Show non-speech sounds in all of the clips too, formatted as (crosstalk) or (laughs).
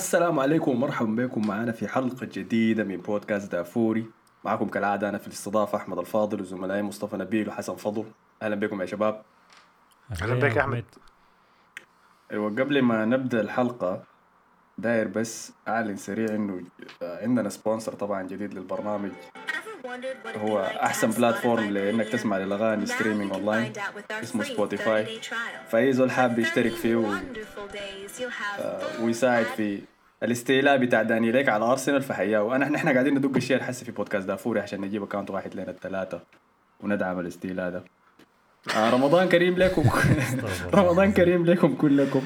السلام عليكم ومرحبا بكم معنا في حلقة جديدة من بودكاست دافوري. معكم كالعادة أنا في الاستضافة أحمد الفاضل وزملائي مصطفى نبيل وحسن فضل. أهلا بكم يا شباب. أهلا بك يا أحمد. أيوة قبل ما نبدأ الحلقة داير بس أعلن سريع إنه عندنا sponsor طبعا جديد للبرنامج. هو أحسن platform لإنك تسمع الأغاني streaming online اسمه سبوتيفاي فأي زول حاب يشترك فيه و... آه، ويساعد في الاستيلاء بتاع داني ليك على ارسنال فحياه. وانا نحن قاعدين ندق الشيء حسي في بودكاست دافوري عشان نجيب اكونت واحد لنا الثلاثه وندعم الاستيلاء ده. آه رمضان كريم لكم. (laughs) رمضان كريم لكم كلكم.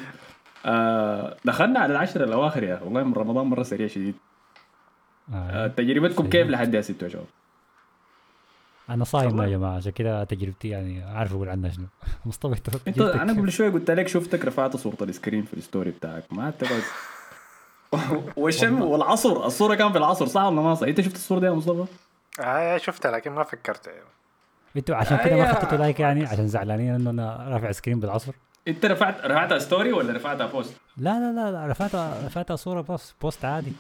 آه دخلنا على العشر الأواخر يا أخي. والله من رمضان مرة سريع شديد. آه تجربتكم كيف لحد يا ستة شباب؟ أنا صايم يا جماعة عشان كده تجربتي يعني عارف أقول عنها شنو. (laughs) مصطفى أنت أنا قبل شوي قلت لك شفتك رفعت صورة الآيسكريم في ال story بتاعك. ما تقعد. (laughs) والشم والعصر الصورة كان في العصر صح ولا ما صح؟ أنت شفت الصورة دي يا مصطفى؟ آه شفتها لكن ما فكرت. أيوه أنتوا عشان كده ما خدتوا لايك يعني عشان زعلانين إنه أنا رافع آيسكريم بالعصر. أنت رفعت رفعتها story ولا رفعتها post؟ لا لا لا, لا رفعتها رفعتها صورة بس post عادي.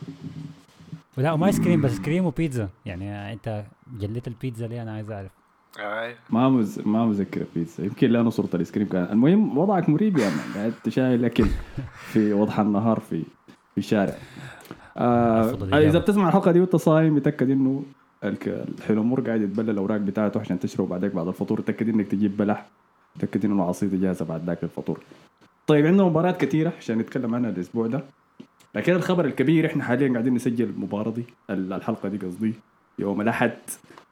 ولا وما آيس كريم بس كريم وبيتزا. يعني انت جليت البيتزا ليه؟ أنا عايز أعرف. ما مز... ما مذكر بيتزا. يمكن لأنه صورة الآيس كريم كان المهم وضعك مريب يا مان قاعد تشايل اكل في وضح النهار في في الشارع. آه إذا بتسمع الحلقة دي وانت صايم يتأكد إنه الحلمور قاعد يتبلى الأوراق بتاعته عشان تشرب بعدك بعد الفطور. تاكد إنك تجيب بلح. تاكد إنه العصيده جاهزة بعد ذاك الفطور. طيب عندنا مباريات كثيرة عشان نتكلم عنها الأسبوع ده. لكن الخبر الكبير إحنا حاليا قاعدين نسجل المباراة دي الحلقة دي قصدي يوم الأحد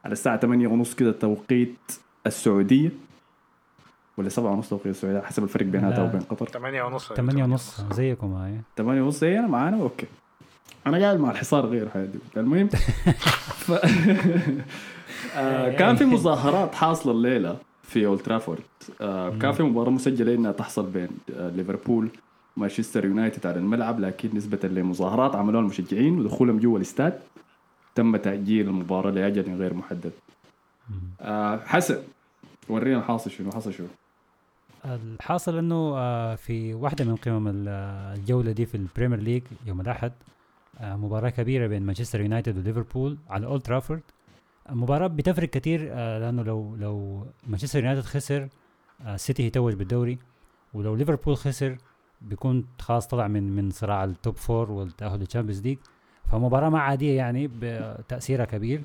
على الساعة 8 ونص كده توقيت السعودية. ولا 7 ونص توقيت السعودية حسب الفرق بيناتها وبين قطر. 8 ونص. 8 ونص زيكم هاي. 8 ونص زينا معانا أوكي. أنا قاعد مع الحصار غير حياتي المهم ف... (laughs) آه كان في مظاهرات حاصلة الليلة في أولد ترافورد. آه كان في مباراة مسجلة إنها تحصل بين آه ليفربول مانشستر يونايتد على الملعب لكن نسبة لمظاهرات عملوها المشجعين ودخولهم جوا الاستاد تم تأجيل المباراة لأجل غير محدد. آه حسن ورينا الحاصل شنو حصل شنو؟ الحاصل إنه آه في واحدة من قمم الجولة دي في البريمير ليج يوم الأحد آه مباراة كبيرة بين مانشستر يونايتد وليفربول على أولد ترافورد المباراة بتفرق كثير آه لأنه لو لو مانشستر يونايتد خسر آه سيتي يتوج بالدوري ولو ليفربول خسر بيكون خلاص طلع من من صراع ال top four والتأهل للتشامبيونز ليج فمباراة ما عادية يعني بتأثيرها كبير.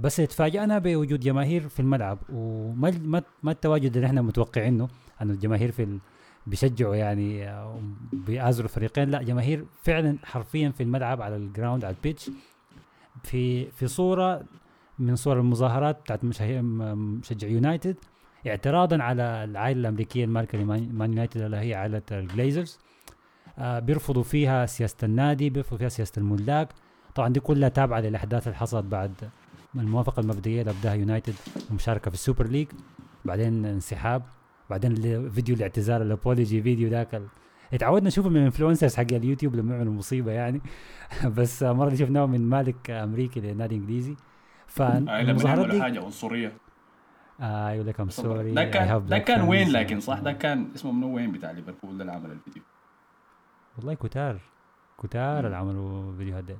بس تفاجئنا بوجود جماهير في الملعب وما ما التواجد اللي إحنا متوقعينه انه الجماهير في. بيشجعوا يعني بيآزروا فريقين. لا جماهير فعلا حرفيا في الملعب على ال ground على ال pitch في في صورة من صور المظاهرات بتاعت مشجع يونايتد اعتراضا على العائلة الأمريكية المالكه لمان يونايتد اللي هي عائلة الجليزرز. آه بيرفضوا فيها سياسة النادي بيرفضوا فيها سياسة الملاك. طبعا دي كلها تابعة للأحداث اللي حصلت بعد الموافقة المبدئية اللي أبداها يونايتد المشاركة في ال Super League. بعدين انسحاب. بعدين فيديو الاعتذار ال apology video ذاك اتعودنا نشوفه من ال influencers حق اليوتيوب لما يعملوا مصيبة يعني. (laughs) بس مرة شفناه من مالك أمريكي لنادي إنجليزي. فالمظاهرات دي حاجة عنصرية. آه يقول لك I'm sorry ده كان ده كان وين لكن صح؟ ده كان اسمه منو؟ وين بتاع ليفربول؟ اللي عمل الفيديو. والله كتار. كتار اللي عملوا فيديوهات دي.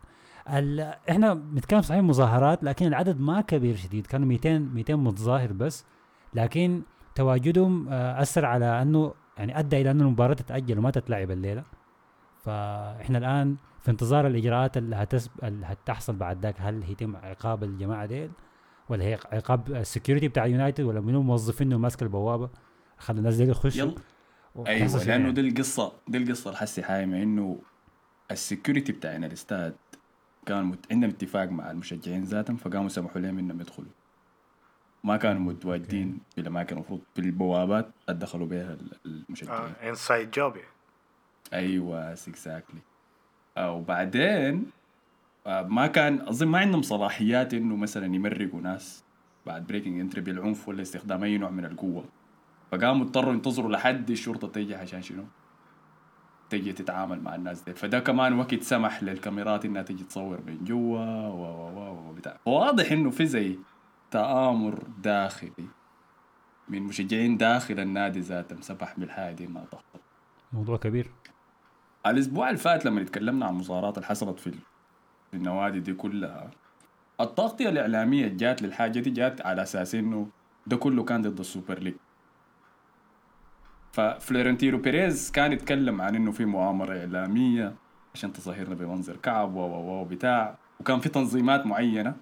إحنا بنتكلم صحيح مظاهرات لكن العدد ما كبير شديد. كانوا 200 200 متظاهر بس. لكن تواجدهم آه أثر على أنه يعني أدى إلى انه المباراة تتأجل وما تتلعب الليلة. فإحنا الآن في انتظار الإجراءات اللي, هتسب... اللي هتحصل بعد ذاك. هل يتم عقاب الجماعة ديل؟ ولا هي عقاب ال security بتاع يونايتد ولا منو موظفينه ماسك البوابة؟ خلوا الناس دي يخشوا. أيوه لأنه دي القصة دي القصة الحسي حايمة إنه ال security بتاع الأستاد كان مت... عندهم اتفاق مع المشجعين ذاتهم فقاموا سمحوا لهم إنهم يدخلوا. ما كانوا متواجدين في الاماكن المفروض في البوابات ادخلوا بها المشجعين. inside job أيوه exactly وبعدين ما كان اظن ما عندهم صلاحيات إنه مثلا يمرقوا ناس بعد breaking entry بالعنف ولا استخدام أي نوع من القوة. فقاموا اضطروا ينتظروا لحد الشرطة تيجي عشان شنو؟ تجي تتعامل مع الناس دي. فده كمان وقت سمح للكاميرات إنها تجي تصور من جوا و و و بتاع. واضح إنه في زي تآمر داخلي من مشجعين داخل النادي ذاتهم سمح بالحاجة دي انها تحصل موضوع كبير. الأسبوع اللي فات لما تكلمنا عن المظاهرات اللي حصلت في النوادي دي كلها. التغطية الإعلامية جات للحاجة دي جات على أساس إنه ده كله كان ضد ال Super League. ففلورنتينو بيريز كان يتكلم عن إنه في مؤامرة إعلامية عشان تظهرنا بمنظر كعب و و بتاع وكان في تنظيمات معينة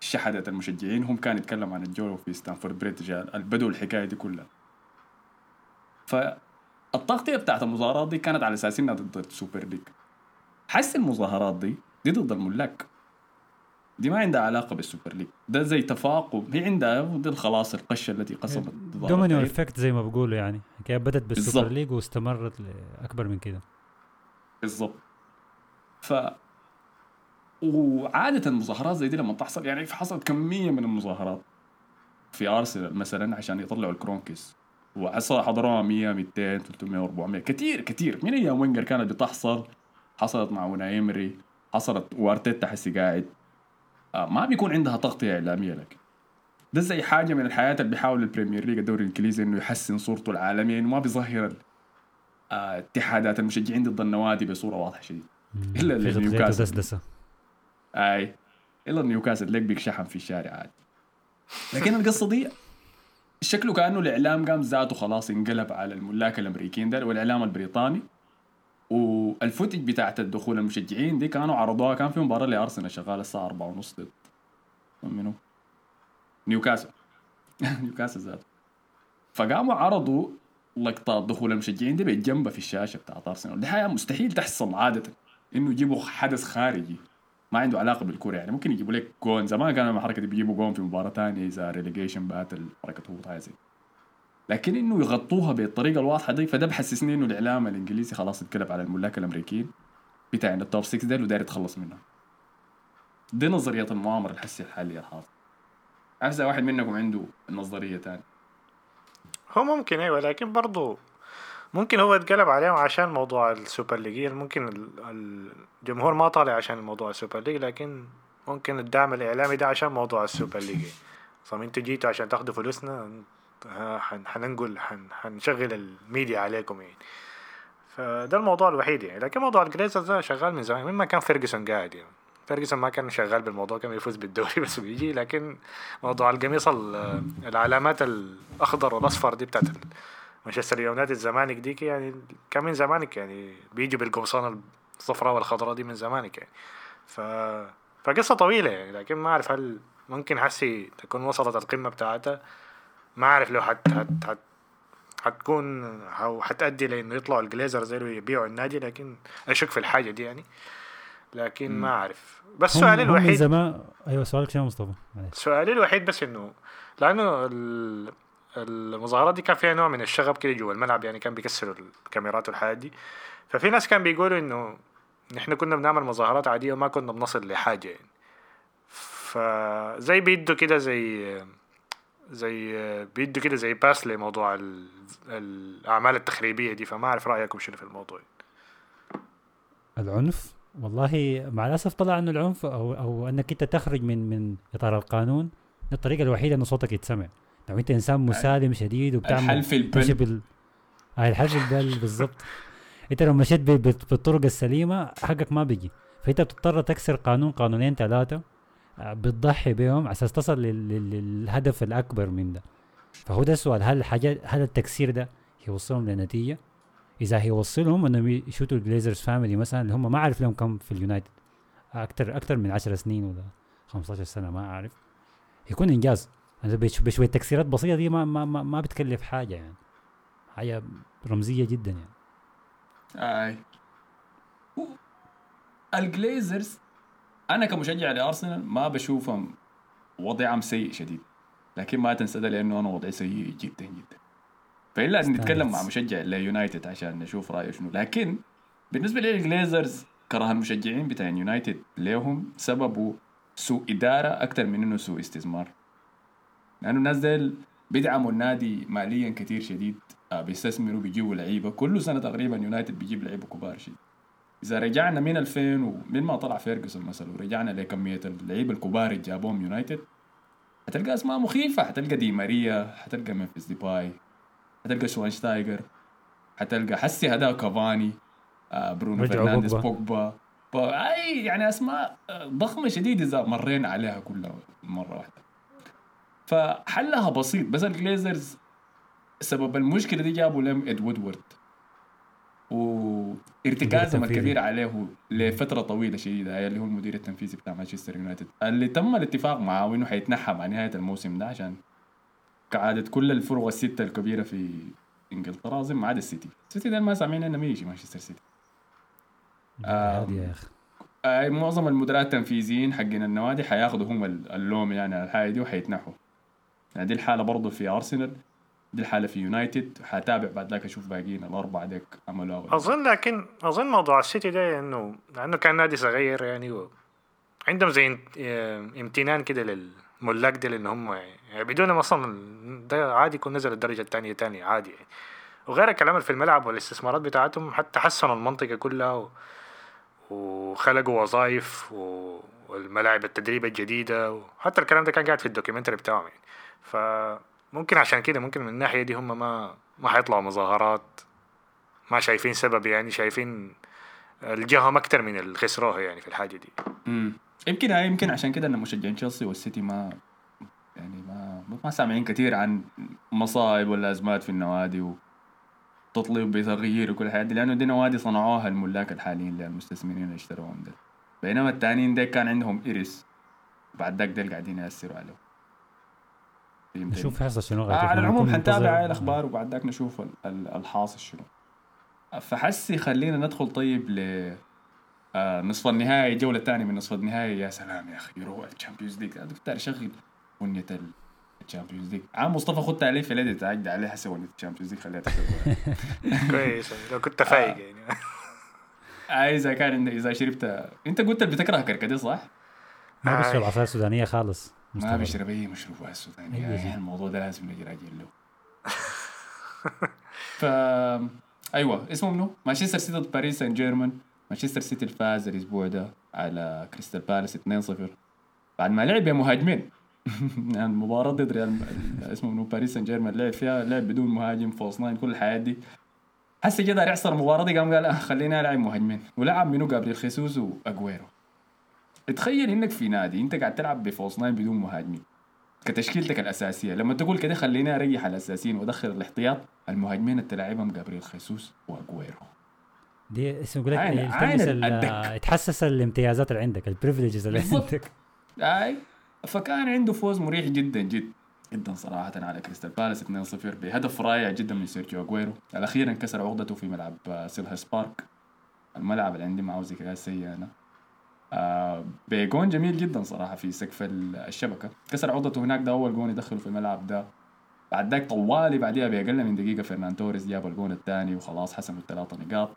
شحذت المشجعين. هم كان يتكلم عن الجو في ستانفورد بريدج البدوا الحكاية دي كلها. فالتغطيه بتاعت المظاهرات دي كانت على أساس إنها ضد ال Super League. حس المظاهرات دي دي ضد الملاك. دي ما عندها علاقة بال Super League. ده زي تفاقم. هي عندها دي خلاص القشة التي قسمت domino effect زي ما بقولوا يعني. كيف بدت بال Super League واستمرت لأكبر من كده. بالضبط. ف وعادة المظاهرات زي دي لما تحصل يعني حصلت كمية من المظاهرات. في أرسنال مثلا عشان يطلعوا الكرونكيز وحضروها 100 200 300 400 كثير كثير من أيام وينجر كانت بتحصل؟ حصلت مع أوناي إيمري. حصلت وارتيتا حسي قاعد آه ما بيكون عندها تغطيه إعلامية لكن ده زي حاجة من الحياة اللي بيحاول ال Premier League الدوري الإنجليزي إنه يحسن صورته العالمية إنه ما بيظهر آه اتحادات المشجعين ضد النوادي بصورة واضحة شديد إلا نيوكاسل أي. إلا نيوكاسل ليك بيكشحن في الشارع عادي. لكن القصة دي شكله كأنه الإعلام قام ذاته خلاص انقلب على الملاك الأمريكيين ده والإعلام البريطاني. وال footage بتاعت الدخول المشجعين دي كانوا عرضوها كان في مباراة لأرسنال شغالة الساعة 4 ونص ضد منو؟ نيوكاسل. (laughs) نيوكاسل ذاته. فقاموا عرضوا لقطات دخول المشجعين دي بجنبها في الشاشة بتاعت أرسنال. دي حاجة مستحيل تحصل عادة إنه يجيبوا حدث خارجي. ما عنده علاقة بالكورة يعني. ممكن يجيبوا لك جون. زمان كانوا الحركه دي بيجيبوا جون في مباراة ثانية إذا relegation battle معركة هبوط هاي زي لكن إنه يغطوها بالطريقة الواضحة دي فده بحسسني إنه الإعلام الإنجليزي خلاص اتقلب على الملاك الأمريكيين بتاع ال top 6 ديل وداير يتخلص منها دي نظرية المؤامرة الحسية الحالية الحاصله عارف واحد منكم عنده نظرية ثانية هو ممكن أيوه لكن برضه ممكن هو اتقلب عليهم عشان موضوع ال Super League ممكن الجمهور ما طالع عشان موضوع ال Super League لكن ممكن الدعم الإعلامي ده عشان موضوع ال Super League. (laughs) طب أنتوا جيتوا عشان تاخدوا فلوسنا حننقل حنشغل الميديا عليكم يعني. فده الموضوع الوحيد يعني. لكن موضوع الجليزرز ده شغال من زمان. من ما كان فيرجسون قاعد يعني. فيرجسون ما كان شغال بالموضوع كان يفوز بالدوري (laughs) بس بيجي. لكن موضوع القميص العلامات الأخضر والأصفر دي بتاعت مانشستر يونايتد الزمالك ديك يعني كان من زمانك يعني. بيجي بالقمصان الصفراء والخضراء دي من زمانك يعني. ف فقصة طويلة يعني. لكن ما أعرف هل ممكن حسي تكون وصلت القمة بتاعتها. ما أعرف لو حت حت حت حتكون أو حتأدي لأنه يطلعوا الجليزرز يبيعوا النادي لكن أشك في الحاجة دي يعني. لكن ما أعرف. بس سؤالي الوحيد زمان أيوة سؤالك شنو مصطفى. سؤالي الوحيد بس إنه لأنه ال... المظاهرات دي كان فيها نوع من الشغب كده جوا الملعب يعني كان بيكسروا الكاميرات والحاجات دي. ففي ناس كان بيقولوا إنه نحن كنا بنعمل مظاهرات عادية وما كنا بنصل لحاجة يعني. فزي بيدوا كده زي زي بيدوا كده زي باس لموضوع الأعمال التخريبية دي فما أعرف رأيكم شنو في الموضوع. العنف؟ والله مع الأسف طلع أنه العنف أو, أو أنك أنت تخرج من من إطار القانون الطريقة الوحيدة أنه صوتك يتسمع. لو أنت إنسان مسالم شديد وبتعمل الحلف البل. بال... هاي الحلف البل بالضبط. أنت لو مشيت بالطرق السليمة حقك ما بيجي. فأنت بتضطر تكسر قانون قانونين ثلاثة. آه، بتضحي بهم على أساس تصل للهدف الأكبر من ده. فهو ده السؤال هل الحاجات هل التكسير ده يوصلهم لنتيجة؟ إذا هيوصلهم إنهم يشوتوا الجليزرز family مثلا اللي هم ما أعرف لهم كم في اليونايتد. أكثر أكثر من 10 سنين ولا 15 سنة ما أعرف. يكون إنجاز. بشويه تكسيرات بسيطة دي ما ما ما, ما بتكلف حاجة يعني. حاجة رمزية جدا يعني. اي الجليزرز أنا كمشجع لأرسنال ما بشوفهم وضعهم سيء شديد. لكن ما تنسى ده لأنه أنا وضعي سيء جدا جدا. فالا نتكلم مع مشجع ليونايتد عشان نشوف رأيه شنو. لكن بالنسبة للجليزرز كره المشجعين بتاع يونايتد ليهم سببه سوء إدارة أكثر من إنه سوء استثمار. لأنه الناس ديل بيدعموا النادي ماليا كثير شديد آه بيستثمروا بيجيبوا لعيبة. كل سنة تقريبا يونايتد بيجيب لعيبة كبار شديد. إذا رجعنا من 2000 ومن ما طلع فيرجسون مثلا ورجعنا لكميه اللعيبة الكبار اللي جابوهم يونايتد حتلقى أسماء مخيفة حتلقى دي ماريا حتلقى ممفيس ديباي حتلقى شوانشتايجر حتلقى حسي هذا كافاني آه برونو فرنانديز بوجبا. بوجبا. أي يعني أسماء آه، ضخمة شديد إذا مرينا عليها كلها مرة واحدة. فحلها بسيط بس الجليزرز سبب المشكلة دي جابوا لهم إد وودورد. وارتكازهم. الكبير عليه لفترة طويلة شديدة اللي هو المدير التنفيذي بتاع مانشستر يونايتد. اللي تم الاتفاق معاه إنه حيتنحى مع نهاية الموسم ده عشان كعادة كل الفرق الستة الكبيرة في إنجلترا اظن ما عدا السيتي. السيتي ده ما سامعين إنه يجي مانشستر سيتي. يا أخي. آه معظم المدراء التنفيذيين حقين النوادي حياخذوا هم ال- اللوم يعني على الحاجة دي وحيتنحوا. يعني دي الحالة برضه في أرسنال. دي الحاله في يونايتد حتابع بعد ذاك أشوف باقيين الأربعة ديك عملوا أغلب. أظن لكن أظن موضوع السيتي ده إنه لأنه كان نادي صغير يعني و... عندهم زي آه، امتنان كده للملاك دي لأن هم يعني بدونهم أصلا ده عادي يكون نزل الدرجة الثانية تاني عادي يعني وغير الكلام في الملعب والاستثمارات بتاعتهم حتى حسنوا المنطقة كلها و... وخلقوا وظائف و... والملاعب التدريب الجديدة وحتى الكلام ده كان قاعد في ال documentary بتاعهم يعني فممكن عشان كده ممكن من الناحية دي هم ما ما حيطلعوا مظاهرات ما شايفين سبب يعني شايفين الجاهم أكتر من اللي خسروها يعني في الحاجة دي. امم يمكن هاي يمكن عشان كده إن مشجعين تشيلسي والسيتي ما يعني ما ما سامعين كثير عن مصائب ولا ازمات في النوادي وتطلب بتغيير وكل الحاجات دي لأنه دي نوادي صنعوها الملاك الحاليين اللي المستثمرين اللي اشتروهم ده بينما التانيين ديك كان عندهم إرث بعد ذاك ديل قاعدين يأثروا عليه؟ نشوف حيحصل شنو آه غادي على. العموم حنتابع الأخبار وبعد ذاك نشوف ال- ال- الحاصل شنو. فحسي خلينا ندخل طيب ل آه نصف النهائي الجوله الثانية من نصف النهائي. يا سلام يا أخي يروح ال Champions League. اشغل اغنيه ال- الشامبيونز ليج. عام مصطفى خدت عليه في الاديت اجد عليه حسب اغنيه الشامبيونز ليج خليها تشغل (laughs) كويس. لو كنت فايق يعني. آه إذا كان إذا شربت أنت قلت اللي بتكره كركديه صح؟ ما بشرب آي. عصاير سودانية خالص. ما. بيشرب أي سودانيه أي شيء. يعني الموضوع ده لازم نجي راجل له. (laughs) ف أيوه اسمه منو؟ مانشستر سيتي ضد باريس سان جيرمان مانشستر سيتي الفاز الأسبوع ده على كريستال بالاس 2-0 بعد ما لعب يا مهاجمين. (laughs) يعني المباراة ضد ريال اسمه منو؟ باريس سان جيرمان لعب فيها لعب بدون مهاجم false nine كل الحياة دي. هسه جه داير يحصل المباراة دي قام قال آه خليني ألعب مهاجمين. ولعب منو؟ جابريل خيسوس وأجويرو. تخيل إنك في نادي إنت قاعد تلعب ب false nine بدون مهاجمين. كتشكيلتك الأساسية. لما تقول كده خليني أريح الأساسيين وأدخل الاحتياط. المهاجمين اللي تلعبهم جابريل خيسوس وأجويرو. دي اسمه يقول لك عين-. يتحسس الامتيازات اللي عندك ال privileges اللي. عندك. أي. فكان عنده فوز مريح جدا جدا. جدا صراحة على كريستال بالاس 2-0 بهدف رائع جدا من سيرجيو أجويرو. الأخير انكسر عقدته في ملعب سيلهاس بارك. الملعب اللي عندي معه ذكريات سيئة أنا آه بجون جميل جدا صراحة في سقف ال- الشبكة. كسر عقدته هناك ده أول جون يدخله في الملعب ده بعد ذاك طوالي بعديها بأقل من دقيقة. فرنان توريس جاب الجون الثاني وخلاص حسموا الثلاثة نقاط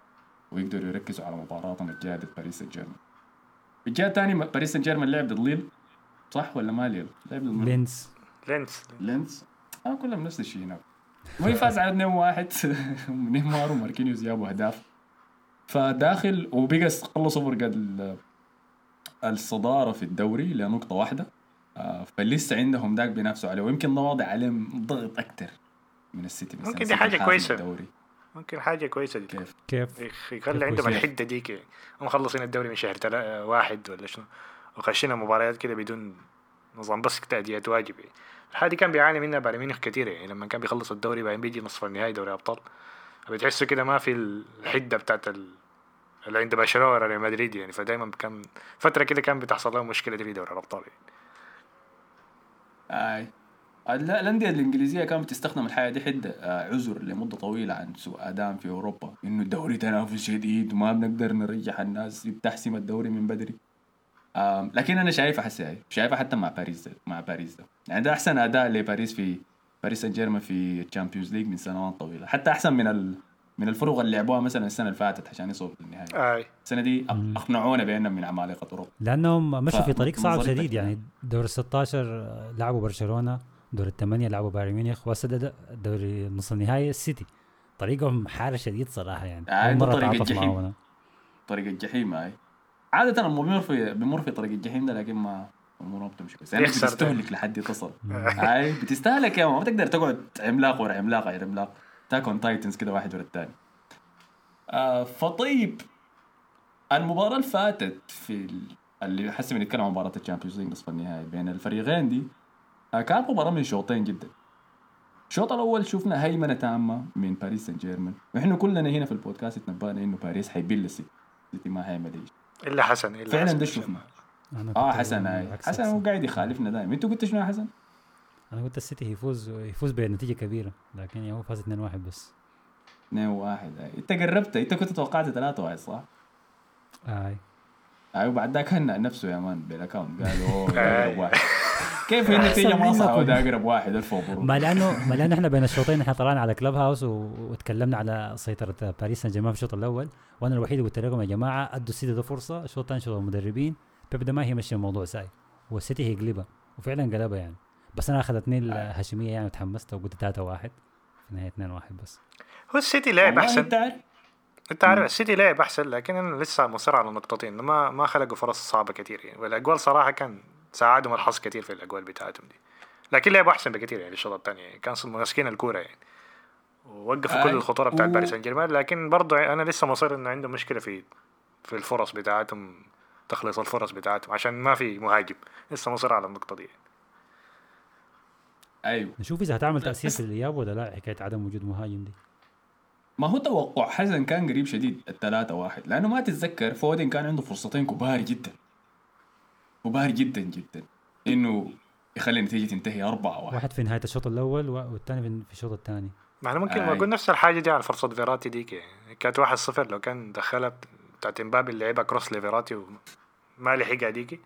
ويقدروا يركزوا على مباراتهم الجاية ضد باريس سان جيرمان الجهة الثانية باريس سان جيرمان لعب ضد ليل؟ صح ولا ما ليل؟ لعب ضد لينز. لينس لينز؟ آه كلهم نفس الشيء هناك. وهي فاز على 2 1 (laughs) نيمار وماركينيوس جابوا أهداف. فداخل وبقى خلصوا فرق ال- الصدارة في الدوري لنقطة واحدة. آه، فلسه عندهم ذاك بينافسوا عليه. ويمكن ده واضح عليهم ضغط أكثر من السيتي بس. ممكن دي حاجة حاسم كويسة. الدوري. ممكن حاجة كويسة دي. كيف؟ كيف؟ يخ- يخلي عندهم. الحدة ديك. هم مخلصين الدوري من شهر تلا... واحد ولا شنو. وخشينا مباريات كده بدون نظام. بس تأدية واجب يعني. كان بيعاني منها بايرن ميونخ كتير يعني لما كان بيخلص الدوري بعدين بيجي نصف النهائي دوري أبطال. بتحسه كده ما في الحدة بتاعت ال... اللي عند برشلونة ولا ريال مدريد يعني. فدايما كان فترة كده كان بتحصل لهم مشكلة دي في دوري الأبطال يعني. أي. لا الأندية الإنجليزية كانت بتستخدم الحياة دي حده آه، عذر لمدة طويلة عن سوء أداء في أوروبا. إنه الدوري تنافس شديد وما بنقدر نرجح الناس بتحسم الدوري من بدري. لكن أنا شايفها حسي هاي شايفها حتى مع باريس ده مع باريس. ده يعني ده أحسن أداء لباريس في باريس سان جيرمان في ال Champions League من سنوات طويلة. حتى أحسن من ال... من الفرق اللي لعبوها مثلا السنة اللي فاتت عشان يصلوا للنهايه أي. السنة دي. أقنعونا بأنهم من عمالقة اوروبا لأنهم مشوا في طريق صعب شديد يعني. دور ال 16 لعبوا برشلونة دور الثمانية لعبوا بايرن ميونخ وهسه ده دوري نص النهائي السيتي. طريقهم حاره شديد صراحة يعني. آه، مرة طريق الجحيم. طريق الجحيم هاي عادة بمر في بمر في طريق الجحيم ده لكن ما اموره ما بتمشي كويس يعني. بتستهلك لحد تصل هاي بتستهلك يا ما بتقدر تقعد عملاق ورا عملاق غير عملاق. attack on titans كده واحد ورا الثاني آه فطيب. المباراة اللي فاتت في ال... اللي حسي بنتكلم عن مباراة ال Champions League نصف النهائي بين الفريقين دي آه كانت مباراة من شوطين جدا. الشوط الأول شفنا هيمنة تامة من باريس سان جيرمان وإحنا كلنا هنا في البودكاست اتنبأنا إنه باريس حيبل السيتي السيتي ما هيعمل إيش إلا حسن إلا فعلا ده شفنا. أنا آه حسن هاي العكس حسن. هو قاعد يخالفنا دائما أنتوا قلتوا شنو يا حسن؟ أنا قلت السيتي يفوز يفوز بنتيجة كبيرة لكن هو فاز 2-1 بس. 2 1 أنت قربت أنت كنت توقعت 3 1 صح؟ أي. أيوه بعد ذاك هنأ نفسه يا man بال account قالوا أوه (laughs) آي. أقرب واحد. كيف النتيجة؟ ما (laughs) صح. وده أقرب واحد ألف مبروك. ما لأنه ما لأنه إحنا بين الشوطين إحنا طلعنا على Clubhouse و... وتكلمنا على سيطرة باريس سان جيرمان في الشوط الأول. وأنا الوحيد اللي قلت لكم يا جماعة أدوا السيتي ده فرصة. الشوط الثاني شوط المدربين. بيب ده ما هي ماشيه الموضوع ساي. والسيتي هيقلبها وفعلا قلبها يعني. بس أنا أخذتني الهاشمية يعني وتحمست وقلت 3 1 في النهايه 2 1 بس. هو السيتي لعب أحسن. أنت عارف. أنت عارف السيتي لعب أحسن لكن أنا لسه مصر على نقطتين. ما ما خلقوا فرص صعبة كثير يعني. والأجوال صراحة كان ساعدهم الحظ كثير في الأجوال بتاعتهم دي. لكن لعبوا أحسن بكثير يعني الشوط الثاني يعني كان ماسكين الكورة يعني. ووقفوا كل آي. الخطورة بتاعت و- باريس سان جيرمان لكن برضه أنا لسه مصر إنه عنده مشكلة في في الفرص بتاعتهم تخليص الفرص بتاعتهم عشان ما في مهاجم. لسه مصر على النقطة دي أيوه. نشوف إذا هتعمل تأثير في الإياب ولا لا حكاية عدم وجود مهاجم دي. ما هو توقع حسن كان قريب شديد الثلاثة واحد. لأنه ما تتذكر فودن كان عنده فرصتين كبار جدا. كبار جدا جدا. إنه يخلي النتيجة تنتهي أربعة واحد. واحد في نهاية الشوط الأول و- والثاني في الشوط الثاني. ما أنا ممكن آي. أقول نفس الحاجة دي على فرصة فيراتي ديك. كانت واحد صفر لو كان دخلها بتاعت امبابي اللي لعبها cross لفيراتي وما لحقها ديكي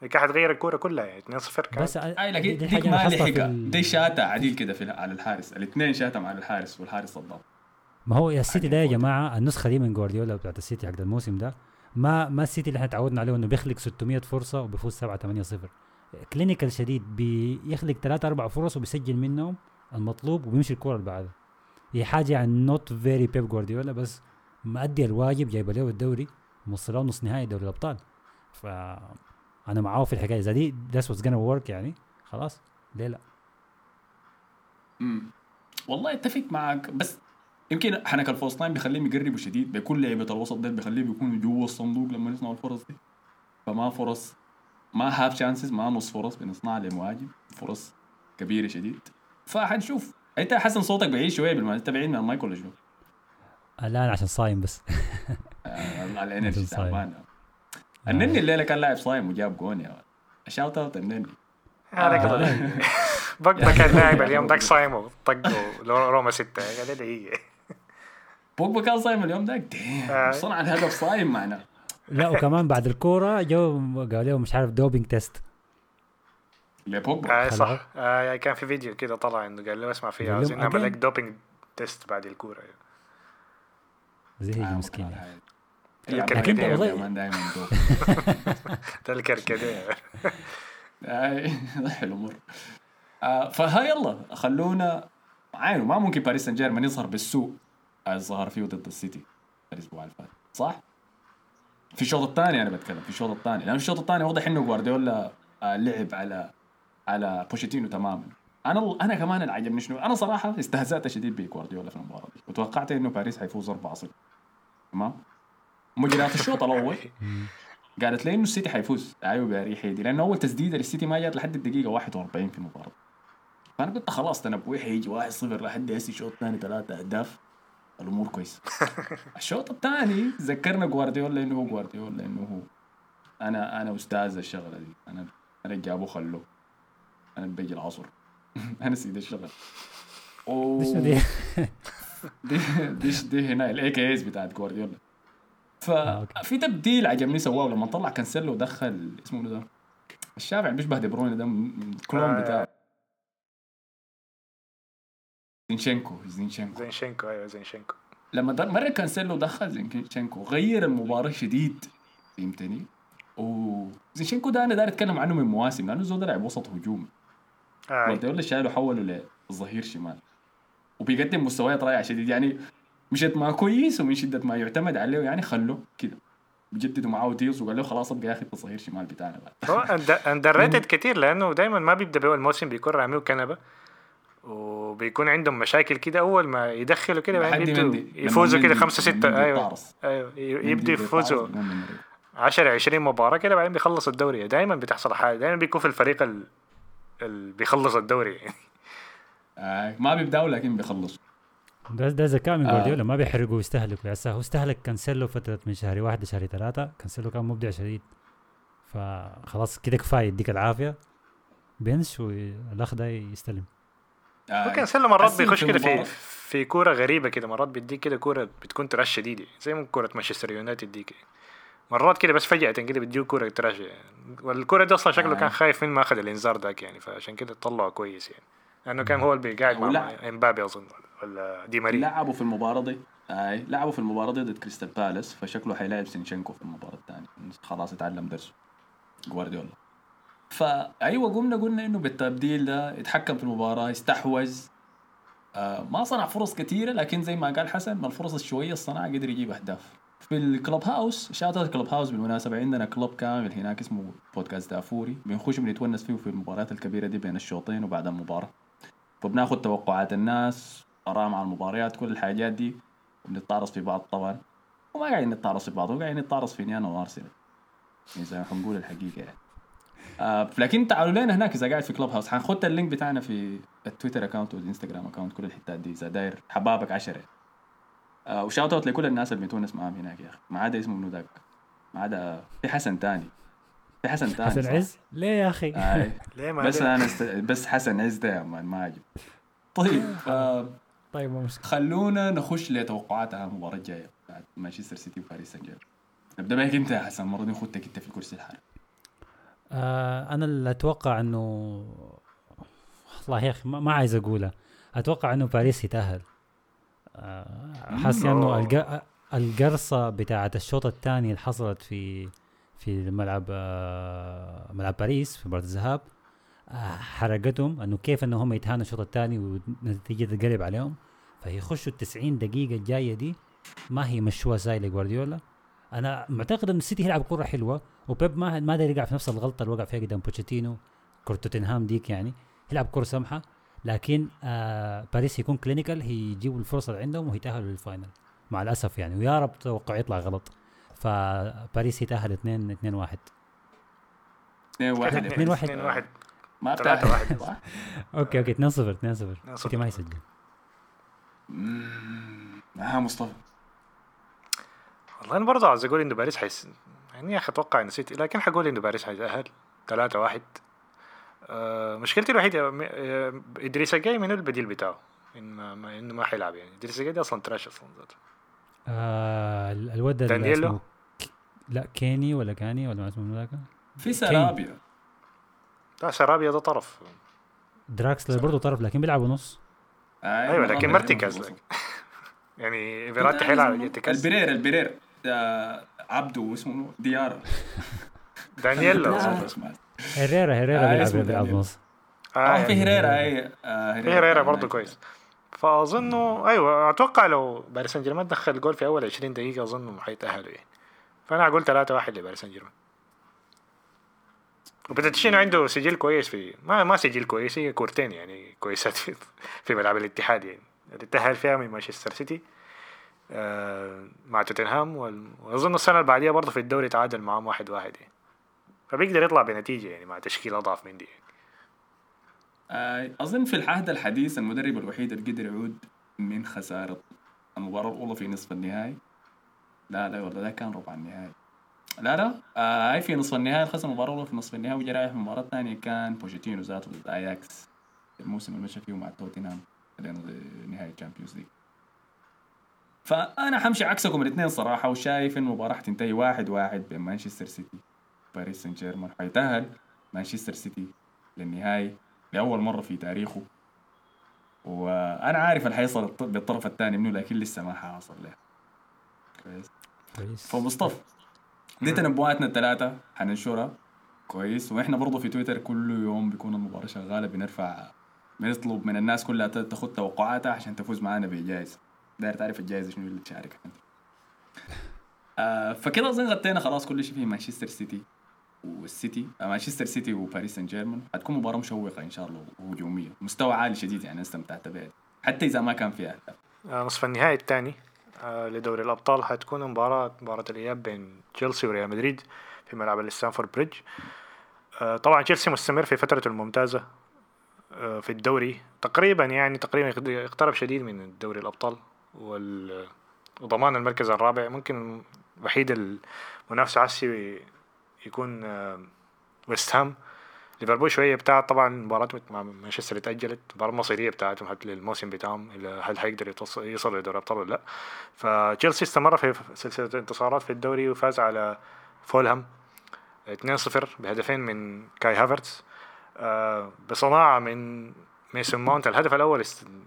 كان حتغير الكورة كلها يعني 2 0 كان بس أي لكن دي ديك ما لحقها ال- دي شاتة عديل كده في على الحارس. الاثنين شاتم على الحارس والحارس صدام. ما هو يا السيتي ده يا جماعة النسخة دي من جوارديولا بتاعت السيتي حق الموسم ده ما ما السيتي اللي إحنا تعودنا عليه إنه بيخلق 600 فرصة وبيفوز 7 8 0 clinical شديد بيخلق 3 4 فرص وبيسجل منهم المطلوب وبيمشي الكورة اللي بعدها هي حاجة يعني not very بيب جوارديولا بس مأدي الواجب جايبة له الدوري موصله نص نهائي دوري الأبطال. ف أنا معاه في الحكاية. زي دي that's what's gonna work يعني. خلاص. ليه لا؟ امم والله أتفق معك. بس يمكن حنك ال false nine بيخليهم يقربوا شديد. بكل لعيبة الوسط ده بيخليهم يكونوا جوا الصندوق لما يصنعوا الفرص دي. فما فرص ما half chances ما نص فرص بنصنعها لمهاجم فرص كبيرة شديد. فحنشوف. أنت حسن صوتك بعيد شوية بالما أنت بعيد من المايك ولا شنو؟ لا أنا عشان صايم بس. آه، ال (laughs) energy. تعبان. النني الليلة كان لاعب صايم وجاب جون يا ولد. shout out النني هذاك. ال- بوجبا كان لاعب اليوم داك صايم وطق روما ستة قال لي هي بوجبا كان صايم اليوم ذاك. صنع الهدف صايم معنا لا وكمان بعد الكوره جو قالوا له مش عارف دوبينج تيست لبوجبا آه صح آه كان في فيديو كده طلع انه قال له اسمع فيها عاوزين لهم نعمل لك. دوبينج تيست بعد الكوره زي آه، هي مسكين دائما دوب (laughs) ده الكركديه. ضحي الأمور آه فها يلا خلونا عينه ما ممكن باريس سان جيرمان يظهر بالسوء. اللي ظهر فيه ضد السيتي الأسبوع اللي فات. صح؟ في الشوط الثاني أنا بتكلم في الشوط الثاني. لأنه الشوط الثاني واضح إنه جوارديولا آه لعب على على بوشيتينو تماما. أنا أنا كمان اللي عجبني شنو؟ أنا صراحة استهزأت شديد بجوارديولا في المباراة دي. وتوقعت إنه باريس حيفوز 4-0 تمام؟ مجريات الشوط الأول (laughs) قالت لي إنه السيتي حيفوز. أيوه باريحيه دي لأنه أول تسديدة للسيتي ما جات لحد الدقيقة 41 في المباراة. فأنا قلت خلاص تنبؤي حيجي 1-0 لحد هسي شوط ثاني ثلاثة أهداف. الأمور كويس (laughs) الشوط الثاني ذكرنا جوارديولا إنه هو جوارديولا إنه هو. أنا أنا أستاذ الشغلة دي. أنا أنا جابه خلو. أنا بيجي العصر. (laughs) أنا سيد الشغل دي. دي؟ دي هنا الاي كي ايز بتاعت جوارديولا. ففي تبديل عجبني سواه لما طلع كانسيلو ودخل اسمه منو ده؟ الشافع اللي بيشبه دي بروين ده كلون آه. بتاعه زينشينكو زينشينكو. زينشينكو أيوه زينشينكو. لما در- مرة كانسيلو دخل زينشينكو غير المباراة شديد فهمتني؟ وزينشينكو ده أنا داير أتكلم عنه من مواسم لأنه زول ده لاعب وسط هجومي آه جوارديولا شاله حوله للظهير شمال. وبيقدم مستويات رائعة شديد. يعني مش قد ما كويس ومن شدة ما يعتمد عليه يعني خلوه كده. بيجددوا معاه deals وقال له خلاص أبقى يا أخي شمال بتاعنا بعد underrated كتير لأنه دايما ما بيبدأ بأول موسم بيكون راميه كنبه وبيكون عندهم مشاكل كده أول ما يدخلوا كده بعدين يبدوا يفوزوا كده خمسة ستة. أيوه. أيوه. يبدوا يفوزوا 10 20 مباراة كده بعدين بيخلص الدوري. دائما بتحصل حاجة دائما بيكون في الفريق اللي بيخلص الدوري. يعني آه ما بيبدأوا لكن بيخلصوا. ده ده ذكاء من جوارديولا آه. ما بيحرقوا ويستهلكوا. يا هو استهلك كانسيلو فترة من شهر واحد لشهر ثلاثة. كانسيلو كان مبدع شديد. فخلاص كده كفاية. يديك العافية. bench والأخ ده يستلم. آه. كانسيلو مرات بيخش كده في في كورة غريبة كده. مرات بيديك كده كورة بتكون trash شديدة. زي ما كورة مانشستر يونايتد ديك مرات كده بس فجأة كده بيديك كورة trash. يعني. والكورة دي أصلا شكله آه. كان خايف من ما أخذ الإنذار ذاك يعني. فعشان كده طلعه كويس يعني. لأنه كان هو اللي قاعد مع إمبابي أظن. ولا دي ماري؟ لعبوا في المباراة دي أي لعبوا في المباراة دي ضد كريستال بالاس فشكله حيلاعب زينشينكو في المباراة الثانية. خلاص اتعلم درسه. جوارديولا. فأيوة قمنا قلنا إنه بالتبديل ده يتحكم في المباراة يستحوذ. آه ما صنع فرص كثيرة لكن زي ما قال حسن من الفرص الشوية الصناعة قدر يجيب أهداف. في ال Clubhouse chat ال Clubhouse بالمناسبة عندنا club كامل هناك اسمه بودكاست دافوري. بنخش بنتونس فيه في المباريات الكبيرة دي بين الشوطين وبعد المباراة. فبناخذ توقعات الناس أرام على المباريات كل الحاجات دي وبنتعرص في بعض طبعا. وما قاعدين نتعرص في بعض وقاعدين نتعرص في نيانا وأرسنال. يعني زي ما حنقول الحقيقة يعني. آه لكن تعالوا لنا هناك إذا قاعد في كلوب هاوس حنخد اللينك بتاعنا في التويتر اكونت والإنستغرام اكونت كل الحتات دي. إذا داير حبابك عشرة. آه وشاوت اوت لكل الناس اللي بتونس معاهم هناك يا أخي. ما عدا اسمه منو ذاك ما عدا في حسن تاني. في حسن تاني حسن عز؟ ليه يا أخي؟ آه (laughs) ليه ما بس أنا است... بس حسن عز ده يا مان ما عجب. طيب آه طيب مشكلة خلونا نخش لتوقعات المباراة الجاية بعد مانشستر سيتي وباريس سان جيرمان نبدأ بك أنت يا حسن المرة دي نخدك أنت في الكرسي الحار. آه أنا اللي أتوقع انه والله يا أخي ما عايز اقولها أتوقع إنه باريس يتأهل. آه حاسس انه الق... القرصة بتاعت الشوط الثاني اللي حصلت في في ملعب آه ملعب باريس في مباراة الذهاب. حرقتهم إنه كيف إنه هم يتهانوا الشوط الثاني والنتيجه تتقلب عليهم. فيخشوا ال 90 دقيقة الجاية دي ما هي مشوها زي لجوارديولا. أنا معتقد إن السيتي يلعب كرة حلوة وبيب ما ما يقع في نفس الغلطة اللي وقع فيها قدام بوتشيتينو كرة توتنهام ديك يعني. يلعب كرة سمحة لكن آه باريس يكون clinical هيجيبوا الفرصه اللي عندهم ويتاهلوا لل final مع الأسف يعني ويا رب توقع يطلع غلط. فباريس يتأهل 2 2 1 2 1 2 1 ما (laughs) واحد. okay okay 2 0 2 0 سيتي ما يسجل. ها مصطفى. والله أنا برضه عايز أقول إنه باريس حيس يعني يا أخي أتوقع انه سيتي لكن حقول إنه باريس حيتأهل 3 1 آه مشكلتي الوحيدة آه، ادريس جاي من البديل بتاعه. انه ما انه ما حيلعب يعني. ادريس جاي أصلا trash أصلا ذاته. آه الواد دانييلو؟ لا كيني ولا كاني ولا ما اسمه ذاك في سرابيا لا سرابيا ده طرف. دراكسلر برضه طرف لكن بيلعبوا نص أيوه, أيوة لكن مرتكز (laughs) يعني فيراتي حيلعب يرتكز البرير البرير. عبدو اسمه ديارة (laughs) دانييلا هيريرا هيريرا بيلعب بيلعب نص آه في هيريرا أي في هيريرا. برضه كويس. فأظنه أيوه أتوقع لو باريس سان جيرمان دخل جول في أول 20 دقيقة اظن حيتاهلوا يعني. فأنا أقول 3 1 لباريس سان جيرمان. وبتتشينو عنده سجل كويس في ما ما سجل كويس هي كورتين يعني كويسات في, في ملعب الاتحاد يعني تأهل فيها من مانشستر سيتي مع توتنهام واظن السنة اللي بعديها برضه في الدوري تعادل معاهم واحد واحد يعني فبيقدر يطلع بنتيجه يعني مع تشكيل اضعف من دي يعني. أظن في العهد الحديث المدرب الوحيد اللي قدر يعود من خسارة المباراه الأولى في نصف النهائي. لا لا والله ده كان ربع النهائي. لا لا. آه في نصف النهائي خسر الأولى في نصف النهائي. وجا رايح المباراة الثانية كان بوشيتينو ذاته ضد أياكس الموسم اللي مشى فيه مع توتنهام نهائي ال Champions League فأنا حمشي عكسكم الاثنين صراحة وشايف إن المباراة حتنتهي واحد واحد بين مانشستر سيتي باريس سان جيرمان حيتأهل مانشستر سيتي للنهائي لأول مرة في تاريخه. وأنا عارف اللي حيصل بالطرف الثاني منه لكن لسه ما حاصل له. كويس. كويس. فمصطفى. دي تنبؤاتنا الثلاثه حننشرها كويس. وإحنا برضه في تويتر كل يوم بيكون المباراه شغاله بنرفع بنطلب من الناس كلها تاخذ توقعاتها عشان تفوز معانا بجائزه داير تعرف الجائزه شنو اللي تشارك آه فكده أظن غطينا خلاص كل شيء في مانشستر سيتي والسيتي. مانشستر سيتي وباريس سان جيرمان. حتكون مباراة مشوقة إن شاء الله وهجومية. مستوى عالي شديد يعني استمتعت بها. حتى إذا ما كان فيها. آه، نصف النهائي الثاني. آه، لدوري الأبطال حتكون مباراه مباراة الإياب بين تشيلسي وريال مدريد في ملعب الستانفورد بريدج. آه، طبعا تشيلسي مستمر في فترته الممتازة في الدوري. تقريبا يعني تقريبا يقترب شديد من الدوري الأبطال وضمان المركز الرابع. ممكن وحيد المنافسه عسي يكون ويست هام. ليفربول شوية بتاع طبعا مباراة مع مانشستر اتأجلت المباراة المصيرية بتاعتهم حتى للموسم بتاعهم هل حيقدر يوصل لدوري الأبطال ولا لا. فتشيلسي استمر في سلسلة انتصارات في الدوري وفاز على فولهام 2-0 بهدفين من كاي هافرتس. آه، بصناعة من ميسون ماونت الهدف الأول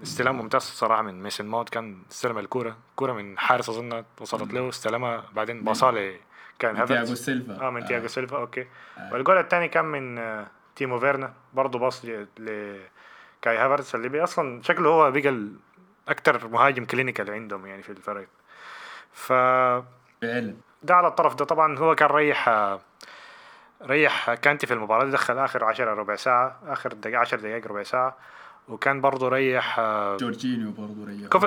استلام ممتاز صراحة من ميسون ماونت كان استلم الكورة. كوره من حارس أظن وصلت له استلمها بعدين باصها كان هافرتس. تياجو سيلفا. آه من تياجو آه. سيلفا okay. آه. والجول الثاني كان من آه تيمو فيرنا برضه باص لكاي هافرتس اللي أصلا شكله هو بقى أكثر مهاجم clinical عندهم يعني في الفريق. ف فعلا. ده على الطرف ده. طبعا هو كان ريح ريح كانتي في المباراة دخل آخر عشرة ربع ساعة آخر دقيقة عشر دقائق ربع ساعة وكان برضه ريح جورجينيو برضه ريح. كوف...